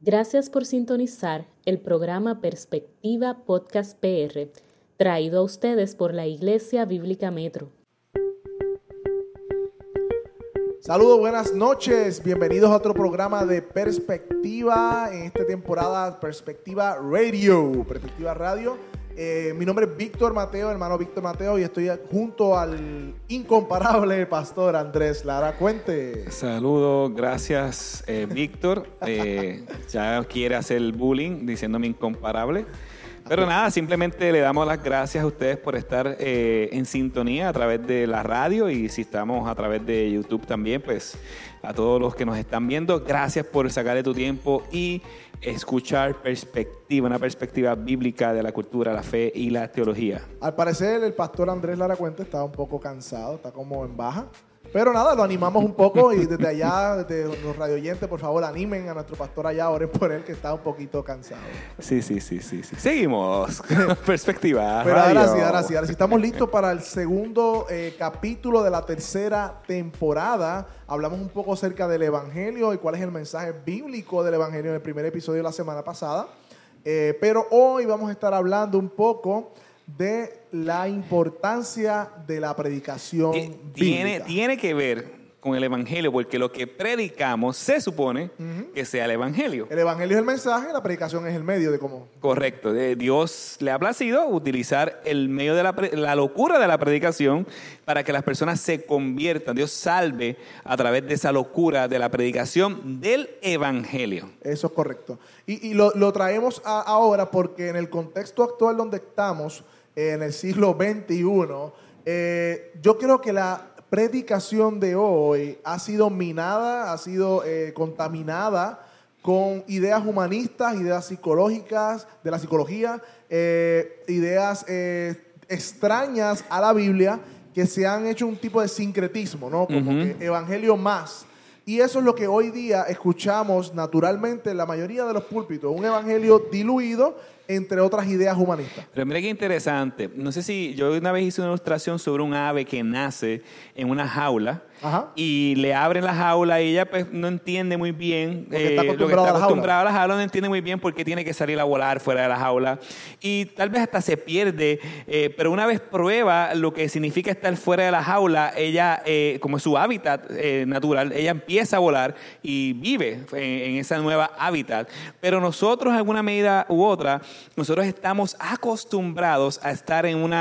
Gracias por sintonizar el programa Perspectiva Podcast PR, traído a ustedes por la Iglesia Bíblica Metro. Saludos, buenas noches. Bienvenidos a otro programa de Perspectiva en esta temporada Perspectiva Radio, Perspectiva Radio. Eh, mi nombre es Víctor Mateo, hermano Víctor Mateo, y estoy junto al incomparable pastor Andrés Lara Cuente. Saludos, gracias eh, Víctor. Eh, ya quiere hacer bullying diciéndome incomparable. Pero nada, simplemente le damos las gracias a ustedes por estar en sintonía a través de la radio y si estamos a través de YouTube también, pues a todos los que nos están viendo, gracias por sacarle tu tiempo y escuchar perspectiva, una perspectiva bíblica de la cultura, la fe y la teología. Al parecer el pastor Andrés Lara Cuenta estaba un poco cansado, está como en baja. Pero nada, lo animamos un poco y desde allá, desde los radioyentes, por favor, animen a nuestro pastor allá, oren por él que está un poquito cansado. Sí, sí, sí, sí. sí. Seguimos. Perspectiva. Pero ahora sí, ahora sí, ahora sí. Estamos listos para el segundo eh, capítulo de la tercera temporada. Hablamos un poco acerca del Evangelio y cuál es el mensaje bíblico del Evangelio en el primer episodio de la semana pasada. Eh, pero hoy vamos a estar hablando un poco de la importancia de la predicación tiene, Tiene que ver con el Evangelio, porque lo que predicamos se supone que sea el Evangelio. El Evangelio es el mensaje, la predicación es el medio de cómo. Correcto. De Dios le ha placido utilizar el medio de la, la, locura de la predicación para que las personas se conviertan. Dios salve a través de esa locura de la predicación del Evangelio. Eso es correcto. Y, lo, traemos ahora porque en el contexto actual donde estamos, en el siglo XXI, eh, yo creo que la predicación de hoy ha sido minada, ha sido eh, contaminada con ideas humanistas, ideas psicológicas, de la psicología, eh, ideas extrañas a la Biblia que se han hecho un tipo de sincretismo, ¿no? Como que evangelio más. Y eso es lo que hoy día escuchamos naturalmente en la mayoría de los púlpitos, un evangelio diluido entre otras ideas humanistas. Pero mira qué interesante. No sé si yo una vez hice una ilustración sobre un ave que nace en una jaula y le abren la jaula y ella pues no entiende muy bien eh, está acostumbrada, a, la jaula. no entiende muy bien por qué tiene que salir a volar fuera de la jaula y tal vez hasta se pierde, eh, pero una vez prueba lo que significa estar fuera de la jaula, ella, eh, como es su hábitat natural, ella empieza a volar y vive en, en esa nueva hábitat. Pero nosotros, en alguna medida u otra, nosotros estamos acostumbrados a estar en un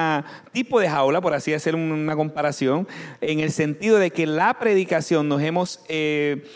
tipo de jaula, por así hacer una comparación, en el sentido de que la predicación nos hemos, eh,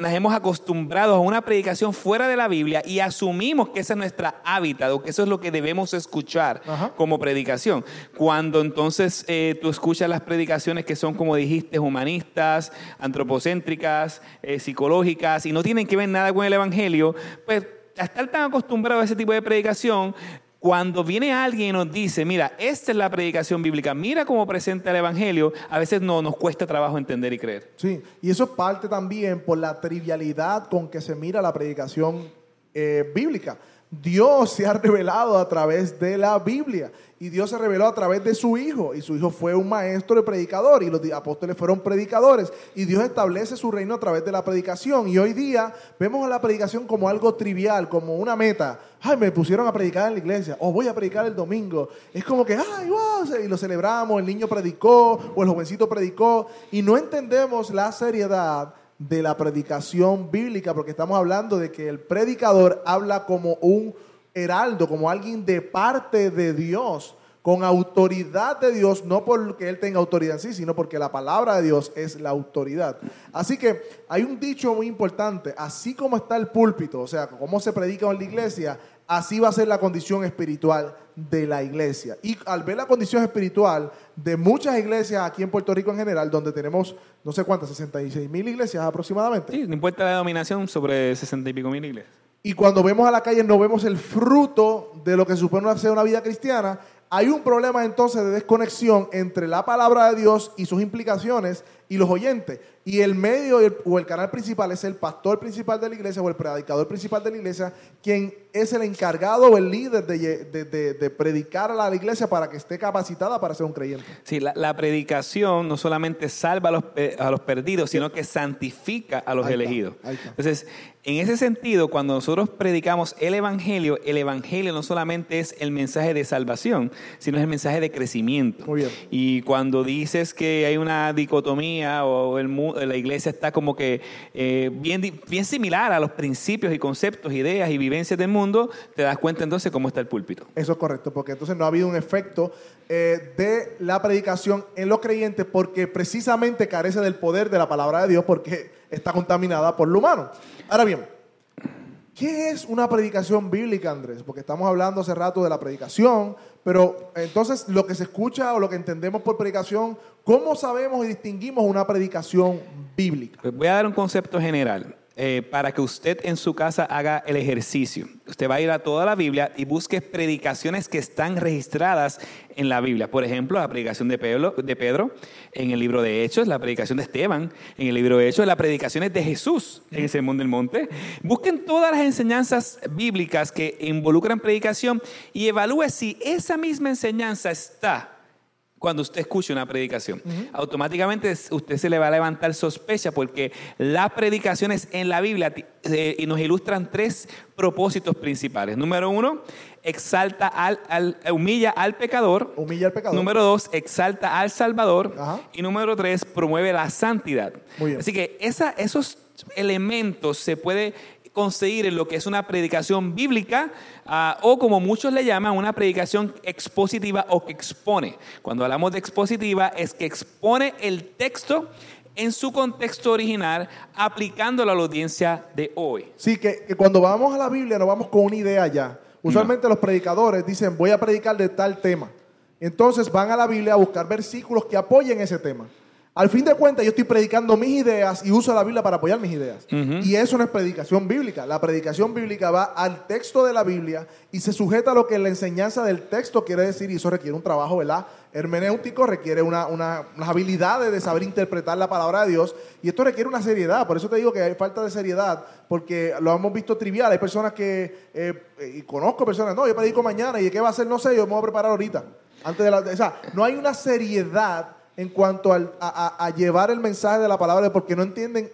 nos hemos acostumbrado a una predicación fuera de la Biblia y asumimos que esa es nuestra hábitat o que eso es lo que debemos escuchar como predicación. Cuando entonces eh, tú escuchas las predicaciones que son, como dijiste, humanistas, antropocéntricas, eh, psicológicas y no tienen que ver nada con el Evangelio, pues estar tan acostumbrado a ese tipo de predicación, cuando viene alguien y nos dice, mira, esta es la predicación bíblica, mira cómo presenta el Evangelio, a veces no nos cuesta trabajo entender y creer. Sí, y eso parte también por la trivialidad con que se mira la predicación eh, bíblica. Dios se ha revelado a través de la Biblia. Y Dios se reveló a través de su Hijo. Y su Hijo fue un maestro y predicador. Y los apóstoles fueron predicadores. Y Dios establece su reino a través de la predicación. Y hoy día vemos a la predicación como algo trivial, como una meta. Ay, me pusieron a predicar en la iglesia. O voy a predicar el domingo. Es como que, ay, wow, y lo celebramos, el niño predicó o el jovencito predicó. Y no entendemos la seriedad de la predicación bíblica, porque estamos hablando de que el predicador habla como un heraldo, como alguien de parte de Dios, con autoridad de Dios, no porque él tenga autoridad en sí, sino porque la palabra de Dios es la autoridad. Así que hay un dicho muy importante, así como está el púlpito, o sea, como se predica en la iglesia, así va a ser la condición espiritual de la iglesia. Y al ver la condición espiritual de muchas iglesias aquí en Puerto Rico en general, donde tenemos no sé cuántas, 66 mil iglesias aproximadamente. Sí, no importa la denominación, sobre 60 y pico mil iglesias. Y cuando vemos a la calle no vemos el fruto de lo que supone ser una vida cristiana, hay un problema entonces de desconexión entre la palabra de Dios y sus implicaciones y los oyentes. Y el medio el- o el canal principal es el pastor principal de la iglesia o el predicador principal de la iglesia, quien es el encargado o el líder de, de- de- de predicar a la iglesia para que esté capacitada para ser un creyente. Sí, la, la predicación no solamente salva a los, pe- a los perdidos, sino que santifica a los Ahí elegidos. está. Entonces, en ese sentido, cuando nosotros predicamos el Evangelio, el Evangelio no solamente es el mensaje de salvación, sino es el mensaje de crecimiento. Muy bien. Y cuando dices que hay una dicotomía o la iglesia está como que eh, bien, bien similar a los principios y conceptos, ideas y vivencias del mundo, te das cuenta entonces cómo está el púlpito. Eso es correcto, porque entonces no ha habido un efecto eh, de la predicación en los creyentes porque precisamente carece del poder de la palabra de Dios porque está contaminada por lo humano. Ahora bien, ¿qué es una predicación bíblica, Andrés? Porque estamos hablando hace rato de la predicación, pero entonces lo que se escucha o lo que entendemos por predicación, ¿cómo sabemos y distinguimos una predicación bíblica? Pues voy a dar un concepto general eh, para que usted en su casa haga el ejercicio. Usted va a ir a toda la Biblia y busque predicaciones que están registradas en la Biblia. Por ejemplo, la predicación de Pedro, en el libro de Hechos, la predicación de Esteban en el libro de Hechos, las predicaciones de Jesús en el Sermón del Monte. Busquen todas las enseñanzas bíblicas que involucran predicación y evalúe si esa misma enseñanza está cuando usted escuche una predicación. Automáticamente usted se le va a levantar sospecha porque las predicaciones en la Biblia eh, y nos ilustran tres propósitos principales. Número uno, exalta al, al- humilla al pecador. Humilla al pecador. Número dos, exalta al Salvador. Ajá. Y número tres, promueve la santidad. Muy bien. Así que esa- esos elementos se puede conseguir en lo que es una predicación bíblica ah, o como muchos le llaman una predicación expositiva o que expone. Cuando hablamos de expositiva es que expone el texto en su contexto original aplicándolo a la audiencia de hoy. Sí, que, que cuando vamos a la Biblia no vamos con una idea ya. Usualmente los predicadores dicen, voy a predicar de tal tema. Entonces van a la Biblia a buscar versículos que apoyen ese tema. Al fin de cuentas, yo estoy predicando mis ideas y uso la Biblia para apoyar mis ideas. Y eso no es predicación bíblica. La predicación bíblica va al texto de la Biblia y se sujeta a lo que la enseñanza del texto quiere decir. Y eso requiere un trabajo, ¿verdad? Hermenéutico, requiere una, una- unas habilidades de saber interpretar la palabra de Dios. Y esto requiere una seriedad. Por eso te digo que hay falta de seriedad, porque lo hemos visto trivial. Hay personas que, eh, y conozco personas, no, yo predico mañana y ¿qué va a hacer? No sé, yo me voy a preparar ahorita. Antes de la, o sea, no hay una seriedad en cuanto al- a, a- a llevar el mensaje de la palabra de- porque no entienden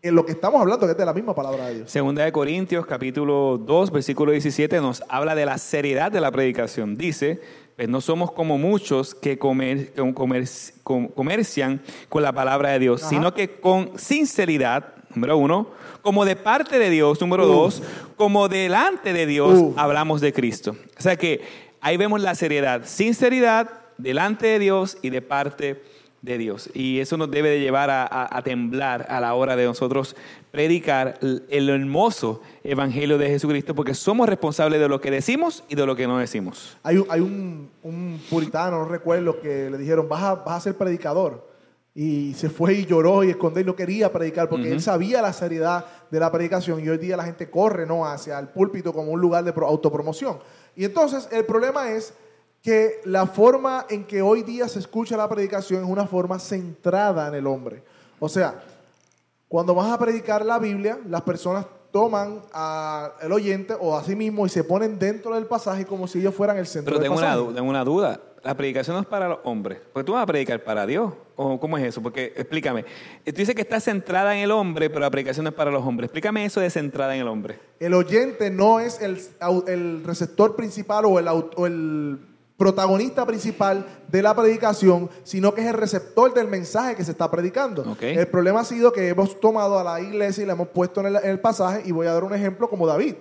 en lo que estamos hablando, que es de la misma palabra de Dios. Segunda de Corintios, capítulo 2, versículo 17, nos habla de la seriedad de la predicación. Dice, pues no somos como muchos que comer- que comer- com- comercian con la palabra de Dios, Ajá. sino que con sinceridad, número uno, como de parte de Dios, número Uh. dos, como delante de Dios, Uh. hablamos de Cristo. O sea que ahí vemos la seriedad, sinceridad delante de Dios y de parte de Dios. Y eso nos debe de llevar a, a- a temblar a la hora de nosotros predicar el, el hermoso evangelio de Jesucristo, porque somos responsables de lo que decimos y de lo que no decimos. Hay, un- hay un, un puritano, no recuerdo, que le dijeron, vas a, vas a ser predicador. Y se fue y lloró y escondió y no quería predicar porque él sabía la seriedad de la predicación y hoy día la gente corre ¿no? hacia el púlpito como un lugar de pro- autopromoción. Y entonces el problema es que la forma en que hoy día se escucha la predicación es una forma centrada en el hombre. O sea, cuando vas a predicar la Biblia, las personas toman al oyente o a sí mismo y se ponen dentro del pasaje como si ellos fueran el centro Pero del tengo una, pasaje. tengo una duda. La predicación no es para los hombres. Porque tú vas a predicar para Dios. ¿O cómo es eso? Porque explícame. Tú dices que está centrada en el hombre, pero la predicación no es para los hombres. Explícame eso de centrada en el hombre. El oyente no es el, receptor principal o el, o el protagonista principal de la predicación, sino que es el receptor del mensaje que se está predicando. El problema ha sido que hemos tomado a la iglesia y la hemos puesto en el, en el pasaje, y voy a dar un ejemplo como David.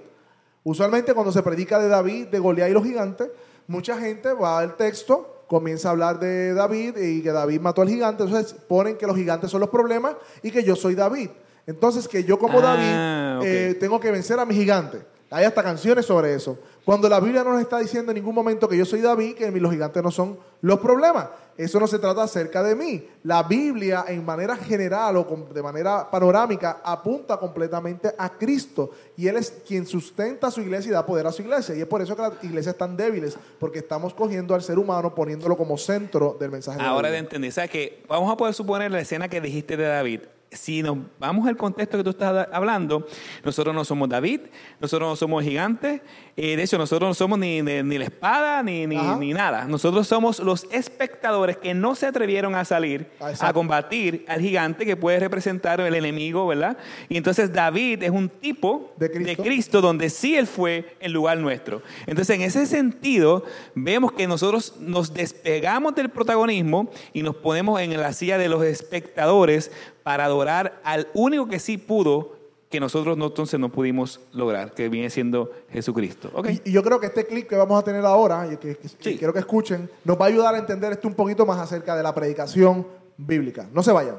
Usualmente cuando se predica de David, de Goliat y los gigantes, mucha gente va al texto, comienza a hablar de David y que David mató al gigante, entonces ponen que los gigantes son los problemas y que yo soy David. Entonces que yo como Ah, David eh, tengo que vencer a mi gigante. Hay hasta canciones sobre eso. Cuando la Biblia no nos está diciendo en ningún momento que yo soy David, que los gigantes no son los problemas. Eso no se trata acerca de mí. La Biblia, en manera general o de manera panorámica, apunta completamente a Cristo. Y Él es quien sustenta a su iglesia y da poder a su iglesia. Y es por eso que las iglesias están débiles, porque estamos cogiendo al ser humano, poniéndolo como centro del mensaje Ahora de Biblia. entender, ¿sabes que Vamos a poder suponer la escena que dijiste de David. Si nos vamos al contexto que tú estás hablando, nosotros no somos David, nosotros no somos gigantes, eh, de hecho nosotros no somos ni, ni, la espada ni, ni, ni, nada. Nosotros somos los espectadores que no se atrevieron a salir a combatir al gigante que puede representar el enemigo, ¿verdad? Y entonces David es un tipo de Cristo, de Cristo donde sí él fue en lugar nuestro. Entonces en ese sentido vemos que nosotros nos despegamos del protagonismo y nos ponemos en la silla de los espectadores para adorar al único que sí pudo que nosotros no, entonces no pudimos lograr, que viene siendo Jesucristo. Y, yo creo que este clip que vamos a tener ahora, y que, quiero que escuchen, nos va a ayudar a entender esto un poquito más acerca de la predicación bíblica. No se vayan.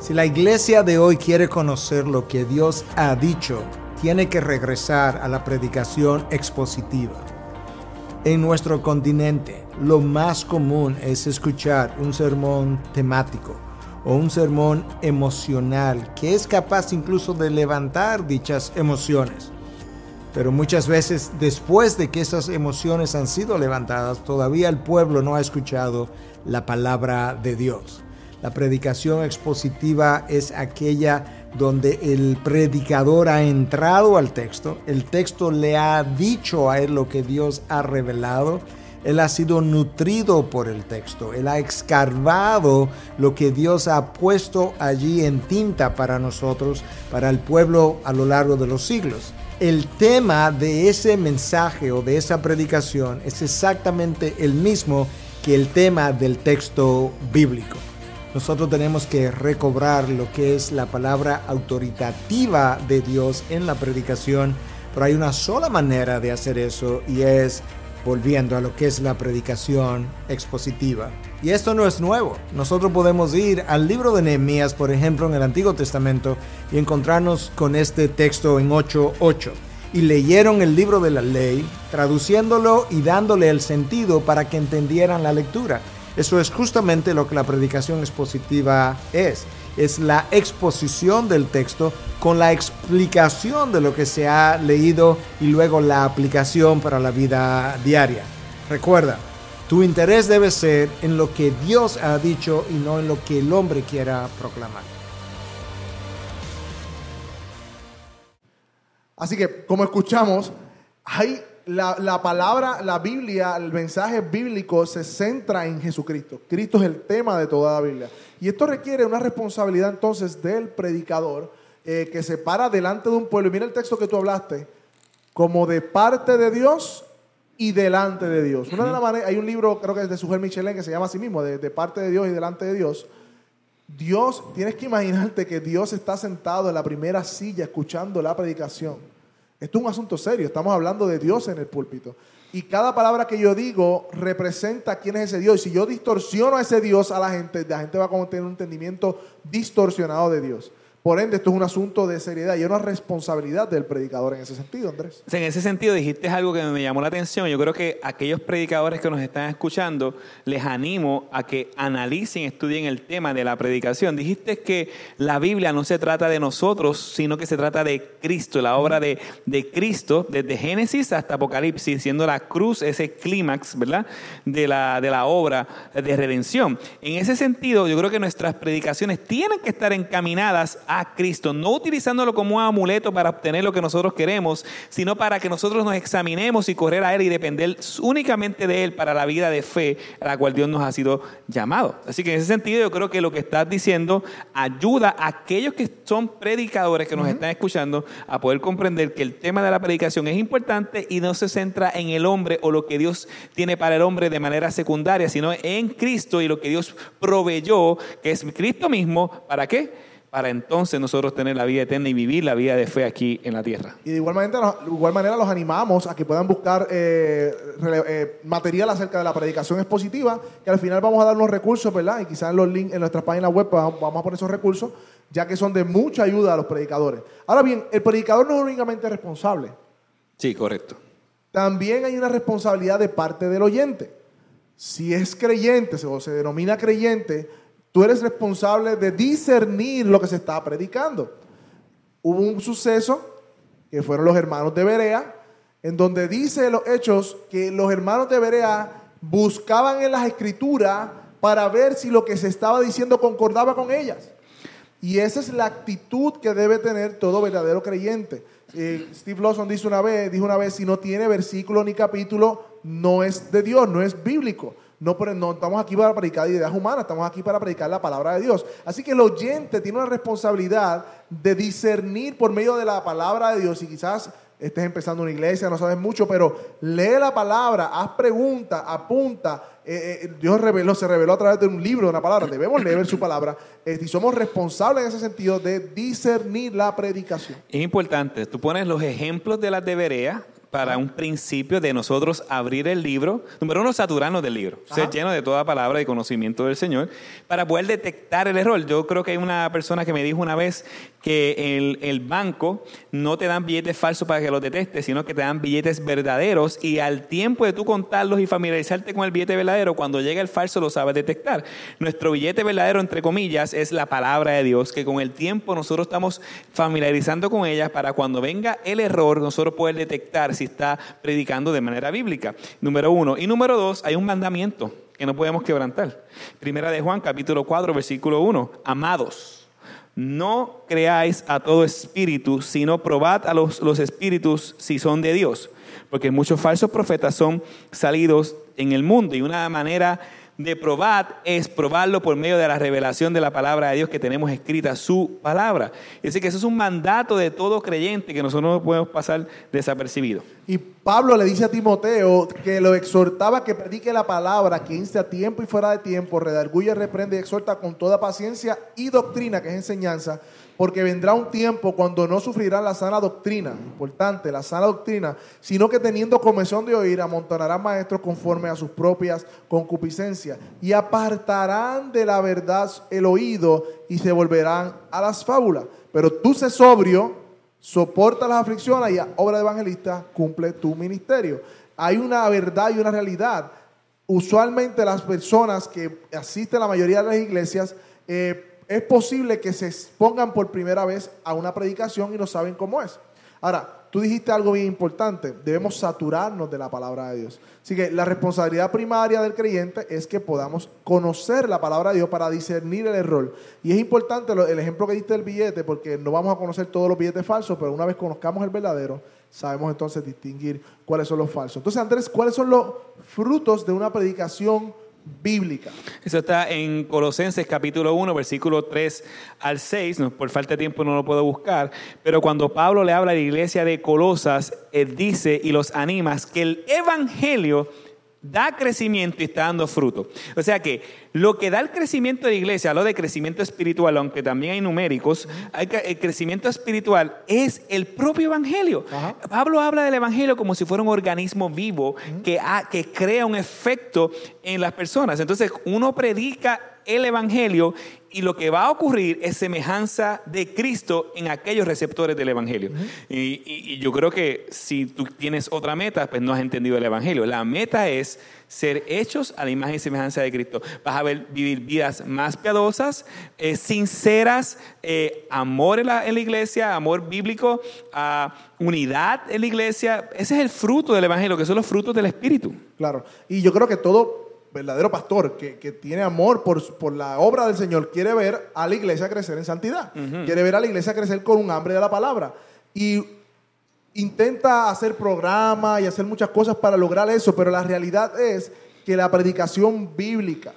Si la iglesia de hoy quiere conocer lo que Dios ha dicho, tiene que regresar a la predicación expositiva. En nuestro continente, lo más común es escuchar un sermón temático o un sermón emocional que es capaz incluso de levantar dichas emociones. Pero muchas veces después de que esas emociones han sido levantadas, todavía el pueblo no ha escuchado la palabra de Dios. La predicación expositiva es aquella donde el predicador ha entrado al texto, el texto le ha dicho a él lo que Dios ha revelado él ha sido nutrido por el texto. Él ha escarbado lo que Dios ha puesto allí en tinta para nosotros, para el pueblo a lo largo de los siglos. El tema de ese mensaje o de esa predicación es exactamente el mismo que el tema del texto bíblico. Nosotros tenemos que recobrar lo que es la palabra autoritativa de Dios en la predicación, pero hay una sola manera de hacer eso y es volviendo a lo que es la predicación expositiva. Y esto no es nuevo. Nosotros podemos ir al libro de Nehemías, por ejemplo, en el Antiguo Testamento, y encontrarnos con este texto en 8.8. Y leyeron el libro de la ley, traduciéndolo y dándole el sentido para que entendieran la lectura. Eso es justamente lo que la predicación expositiva es. Es la exposición del texto con la explicación de lo que se ha leído y luego la aplicación para la vida diaria. Recuerda, tu interés debe ser en lo que Dios ha dicho y no en lo que el hombre quiera proclamar. Así que, como escuchamos, hay la, palabra, la Biblia, el mensaje bíblico se centra en Jesucristo. Cristo es el tema de toda la Biblia. Y esto requiere una responsabilidad entonces del predicador eh, que se para delante de un pueblo. Y mira el texto que tú hablaste, como de parte de Dios y delante de Dios. Una de las maneras, hay un libro, creo que es de Sujel Michelin, que se llama así mismo, de, de parte de Dios y delante de Dios. Dios, tienes que imaginarte que Dios está sentado en la primera silla escuchando la predicación esto es un asunto serio, estamos hablando de Dios en el púlpito. Y cada palabra que yo digo representa quién es ese Dios. Y si yo distorsiono a ese Dios a la gente, la gente va a tener un entendimiento distorsionado de Dios. Por ende, esto es un asunto de seriedad y una responsabilidad del predicador en ese sentido, Andrés. en ese sentido dijiste algo que me llamó la atención. Yo creo que aquellos predicadores que nos están escuchando, les animo a que analicen, estudien el tema de la predicación. Dijiste que la Biblia no se trata de nosotros, sino que se trata de Cristo, la obra de, Cristo, desde Génesis hasta Apocalipsis, siendo la cruz ese clímax, ¿verdad? De la, de la obra de redención. En ese sentido, yo creo que nuestras predicaciones tienen que estar encaminadas a a Cristo, no utilizándolo como un amuleto para obtener lo que nosotros queremos, sino para que nosotros nos examinemos y correr a Él y depender únicamente de Él para la vida de fe a la cual Dios nos ha sido llamado. Así que en ese sentido yo creo que lo que estás diciendo ayuda a aquellos que son predicadores que nos están escuchando a poder comprender que el tema de la predicación es importante y no se centra en el hombre o lo que Dios tiene para el hombre de manera secundaria, sino en Cristo y lo que Dios proveyó, que es Cristo mismo, ¿para qué? Para entonces nosotros tener la vida eterna y vivir la vida de fe aquí en la tierra. Y de igual manera, igual manera los animamos a que puedan buscar eh, eh, material acerca de la predicación expositiva, que al final vamos a dar los recursos, ¿verdad? Y quizás en los links en nuestra página web vamos a poner esos recursos, ya que son de mucha ayuda a los predicadores. Ahora bien, el predicador no es únicamente responsable. Sí, correcto. También hay una responsabilidad de parte del oyente. Si es creyente o se denomina creyente, Tú eres responsable de discernir lo que se está predicando. Hubo un suceso que fueron los hermanos de Berea, en donde dice los hechos que los hermanos de Berea buscaban en las escrituras para ver si lo que se estaba diciendo concordaba con ellas. Y esa es la actitud que debe tener todo verdadero creyente. Eh, Steve Lawson dice una vez, dijo una vez, si no tiene versículo ni capítulo, no es de Dios, no es bíblico. No, no estamos aquí para predicar ideas humanas, estamos aquí para predicar la palabra de Dios. Así que el oyente tiene una responsabilidad de discernir por medio de la palabra de Dios y quizás estés empezando una iglesia, no sabes mucho, pero lee la palabra, haz preguntas, apunta. Eh, eh, Dios reveló, se reveló a través de un libro, de una palabra. Debemos leer su palabra eh, y somos responsables en ese sentido de discernir la predicación. Es importante, tú pones los ejemplos de las de Berea para un principio de nosotros abrir el libro, número uno, saturarnos del libro, ser lleno de toda palabra y conocimiento del Señor, para poder detectar el error. Yo creo que hay una persona que me dijo una vez que el, el banco no te dan billetes falsos para que los detectes, sino que te dan billetes verdaderos y al tiempo de tú contarlos y familiarizarte con el billete verdadero, cuando llega el falso lo sabes detectar. Nuestro billete verdadero, entre comillas, es la palabra de Dios, que con el tiempo nosotros estamos familiarizando con ella para cuando venga el error, nosotros poder detectar si está predicando de manera bíblica. Número uno. Y número dos, hay un mandamiento que no podemos quebrantar. Primera de Juan, capítulo 4, versículo 1. Amados, no creáis a todo espíritu, sino probad a los, los espíritus si son de Dios. Porque muchos falsos profetas son salidos en el mundo y una manera de probar es probarlo por medio de la revelación de la palabra de Dios que tenemos escrita, su palabra. Y así que eso es un mandato de todo creyente que nosotros no podemos pasar desapercibido. Y Pablo le dice a Timoteo que lo exhortaba que predique la palabra, que inste a tiempo y fuera de tiempo, redarguye, reprende y exhorta con toda paciencia y doctrina, que es enseñanza, porque vendrá un tiempo cuando no sufrirán la sana doctrina, importante, la sana doctrina, sino que teniendo comezón de oír, amontonarán maestros conforme a sus propias concupiscencias y apartarán de la verdad el oído y se volverán a las fábulas. Pero tú sé sobrio, soporta las aflicciones y a obra de evangelista cumple tu ministerio. Hay una verdad y una realidad. Usualmente las personas que asisten a la mayoría de las iglesias eh, es posible que se expongan por primera vez a una predicación y no saben cómo es. Ahora, tú dijiste algo bien importante, debemos saturarnos de la palabra de Dios. Así que la responsabilidad primaria del creyente es que podamos conocer la palabra de Dios para discernir el error. Y es importante el ejemplo que diste del billete, porque no vamos a conocer todos los billetes falsos, pero una vez conozcamos el verdadero, sabemos entonces distinguir cuáles son los falsos. Entonces, Andrés, ¿cuáles son los frutos de una predicación bíblica. Eso está en Colosenses capítulo 1, versículo 3 al 6. por falta de tiempo no lo puedo buscar. Pero cuando Pablo le habla a la iglesia de Colosas, él dice y los anima que el evangelio da crecimiento y está dando fruto. O sea que lo que da el crecimiento de la iglesia, lo de crecimiento espiritual, aunque también hay numéricos, el crecimiento espiritual es el propio evangelio. Pablo habla del evangelio como si fuera un organismo vivo que, que crea un efecto en las personas. Entonces uno predica el Evangelio y lo que va a ocurrir es semejanza de Cristo en aquellos receptores del Evangelio. y, yo creo que si tú tienes otra meta, pues no has entendido el Evangelio. La meta es ser hechos a la imagen y semejanza de Cristo. Vas a ver, vivir vidas más piadosas, eh, sinceras, eh, amor en la, iglesia, amor bíblico, uh, unidad en la iglesia. Ese es el fruto del Evangelio, que son los frutos del Espíritu. Claro, y yo creo que todo verdadero pastor que, tiene amor por, por, la obra del Señor quiere ver a la iglesia crecer en santidad. Quiere ver a la iglesia crecer con un hambre de la palabra. Y intenta hacer programas y hacer muchas cosas para lograr eso, pero la realidad es que la predicación bíblica,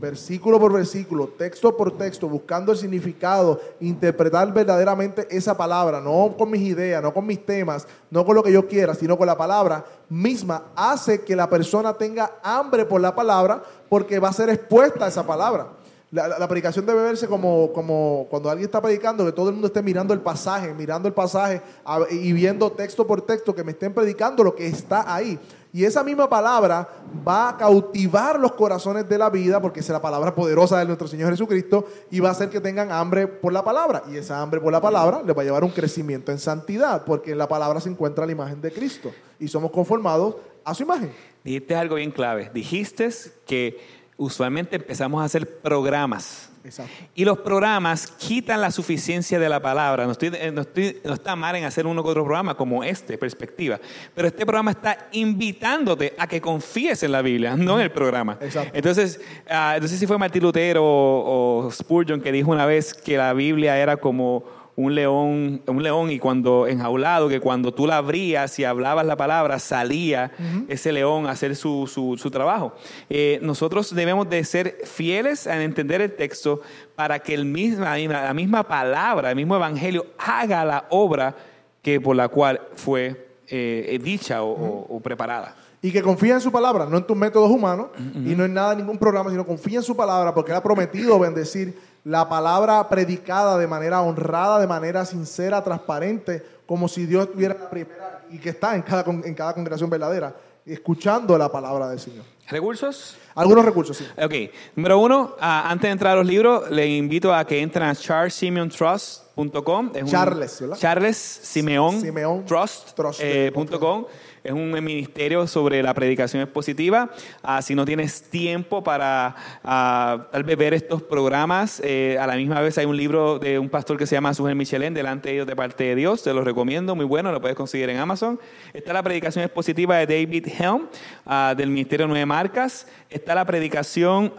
versículo por versículo, texto por texto, buscando el significado, interpretar verdaderamente esa palabra, no con mis ideas, no con mis temas, no con lo que yo quiera, sino con la palabra misma, hace que la persona tenga hambre por la palabra porque va a ser expuesta a esa palabra. La, predicación debe verse como, como cuando alguien está predicando, que todo el mundo esté mirando el pasaje, mirando el pasaje y viendo texto por texto, que me estén predicando lo que está ahí. Y esa misma palabra va a cautivar los corazones de la vida, porque es la palabra poderosa de nuestro Señor Jesucristo, y va a hacer que tengan hambre por la palabra. Y esa hambre por la palabra les va a llevar un crecimiento en santidad, porque en la palabra se encuentra la imagen de Cristo. Y somos conformados a su imagen. Dijiste algo bien clave. Dijiste que usualmente empezamos a hacer programas Exacto. Y los programas quitan la suficiencia de la palabra. No, estoy, eh, no, estoy- no está mal en hacer uno que otro programa como este, Perspectiva. Pero este programa está invitándote a que confíes en la Biblia, no en el programa. Exacto. Entonces, ah, no sé si fue Martín Lutero o, o Spurgeon que dijo una vez que la Biblia era como un león, un león y cuando enjaulado, que cuando tú la abrías y hablabas la palabra, salía ese león a hacer su, su- su trabajo. Eh, nosotros debemos de ser fieles en entender el texto para que el misma, la misma palabra, el mismo evangelio haga la obra que por la cual fue eh, dicha o, o- o preparada. Y que confía en su palabra, no en tus métodos humanos y no en nada, ningún programa, sino confía en su palabra porque Él ha prometido bendecir la palabra predicada de manera honrada, de manera sincera, transparente, como si Dios tuviera la primera y que está en cada, en cada congregación verdadera, escuchando la palabra del Señor. ¿Recursos? Algunos recursos, sí. Ok, número uno, ah, antes de entrar a los libros, le invito a que entren a charlesimeontrust.com. Charles, ¿verdad? Charles Simeon, Simeon Trust, eh, eh. Es un ministerio sobre la predicación expositiva. Ah, si no tienes tiempo para ah, tal vez ver estos programas, eh, a la misma vez hay un libro de un pastor que se llama Sujel Michelén, Delante de ellos de parte de Dios. Te lo recomiendo, muy bueno, lo puedes conseguir en Amazon. Está la predicación expositiva de David Helm, ah, del Ministerio Nueve Marcas. Está la predicación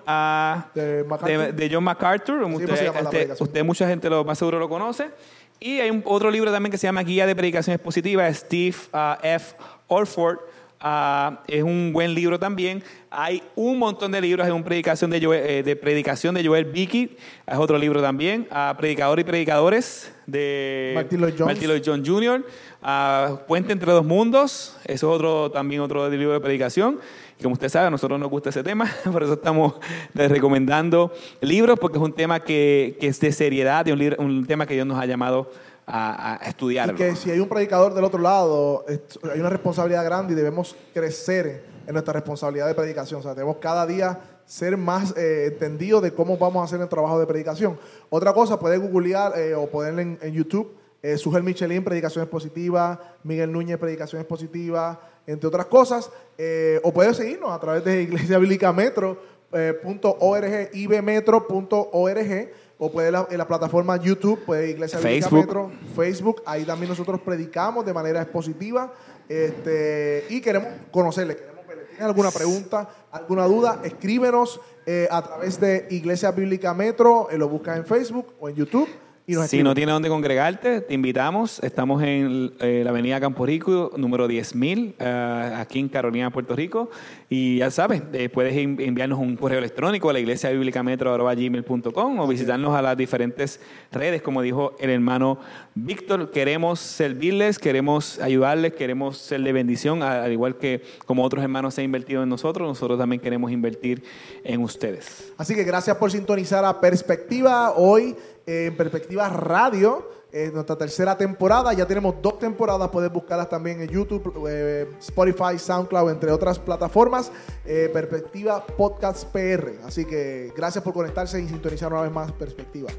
De de, de John MacArthur. pues Usted, este- usted, mucha gente lo más seguro lo conoce. Y hay un, otro libro también que se llama Guía de Predicación Expositiva, de Steve ah, F. Orford. Ah, es un buen libro también. Hay un montón de libros. Hay una predicación de, Joel, eh, de predicación de Joel Vicky. Es otro libro también. Ah, Predicador y Predicadores de Martin Lloyd Jones. Martin Lloyd Jones Jr. Ah, Puente entre dos mundos. Eso es otro, también otro libro de predicación. Y como usted sabe, a nosotros nos gusta ese tema. Por eso estamos recomendando libros, porque es un tema que, que es de seriedad y un, libro- un tema que Dios nos ha llamado a, a estudiar. Y que si hay un predicador del otro lado, hay una responsabilidad grande y debemos crecer en nuestra responsabilidad de predicación. O sea, debemos cada día ser más eh, entendidos de cómo vamos a hacer el trabajo de predicación. Otra cosa, puede googlear eh, o ponerle en, YouTube, eh, Sujel Michelin, Predicación Expositiva, Miguel Núñez, Predicación Expositiva, entre otras cosas. eh, o puede seguirnos a través de Iglesia Bíblica Metro, eh, ibmetro.org, o puede la- en la plataforma YouTube, puede Iglesia Bíblica Facebook. Metro, Facebook, ahí también nosotros predicamos de manera expositiva este, y queremos conocerle, queremos verle. ¿Tienes alguna pregunta, alguna duda? Escríbenos eh, a través de Iglesia Bíblica Metro, eh, lo buscas en Facebook o en YouTube y nos Si no tienes dónde congregarte, te invitamos. Estamos en eh, la avenida Campo Rico, número 10.000, eh, aquí en Carolina, Puerto Rico. Y ya sabes, eh, puedes en- enviarnos un correo electrónico a la iglesia bíblica o visitarnos a las diferentes redes, como dijo el hermano Víctor. Queremos servirles, queremos ayudarles, queremos ser de bendición, al igual que como otros hermanos se han invertido en nosotros, nosotros también queremos invertir en ustedes. Así que gracias por sintonizar a Perspectiva hoy eh, en Perspectiva Radio. eh, nuestra tercera temporada, ya tenemos dos temporadas, puedes buscarlas también en YouTube, eh, Spotify, SoundCloud, entre otras plataformas. eh, Perspectiva Podcast PR. Así que gracias por conectarse y sintonizar una vez más Perspectiva.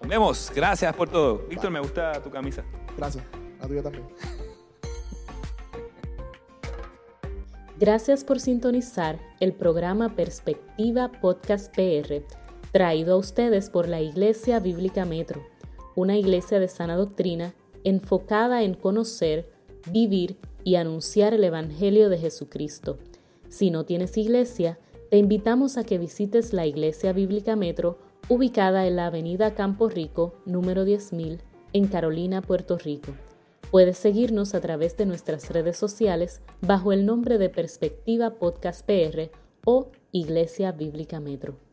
Nos vemos, gracias por todo. Víctor, me gusta tu camisa. Gracias. La tuya también. Gracias por sintonizar el programa Perspectiva Podcast PR, traído a ustedes por la Iglesia Bíblica Metro, una iglesia de sana doctrina enfocada en conocer, vivir y anunciar el Evangelio de Jesucristo. Si no tienes iglesia, te invitamos a que visites la Iglesia Bíblica Metro, ubicada en la Avenida Campo Rico, número 10000, en Carolina, Puerto Rico. Puedes seguirnos a través de nuestras redes sociales bajo el nombre de Perspectiva Podcast PR o Iglesia Bíblica Metro.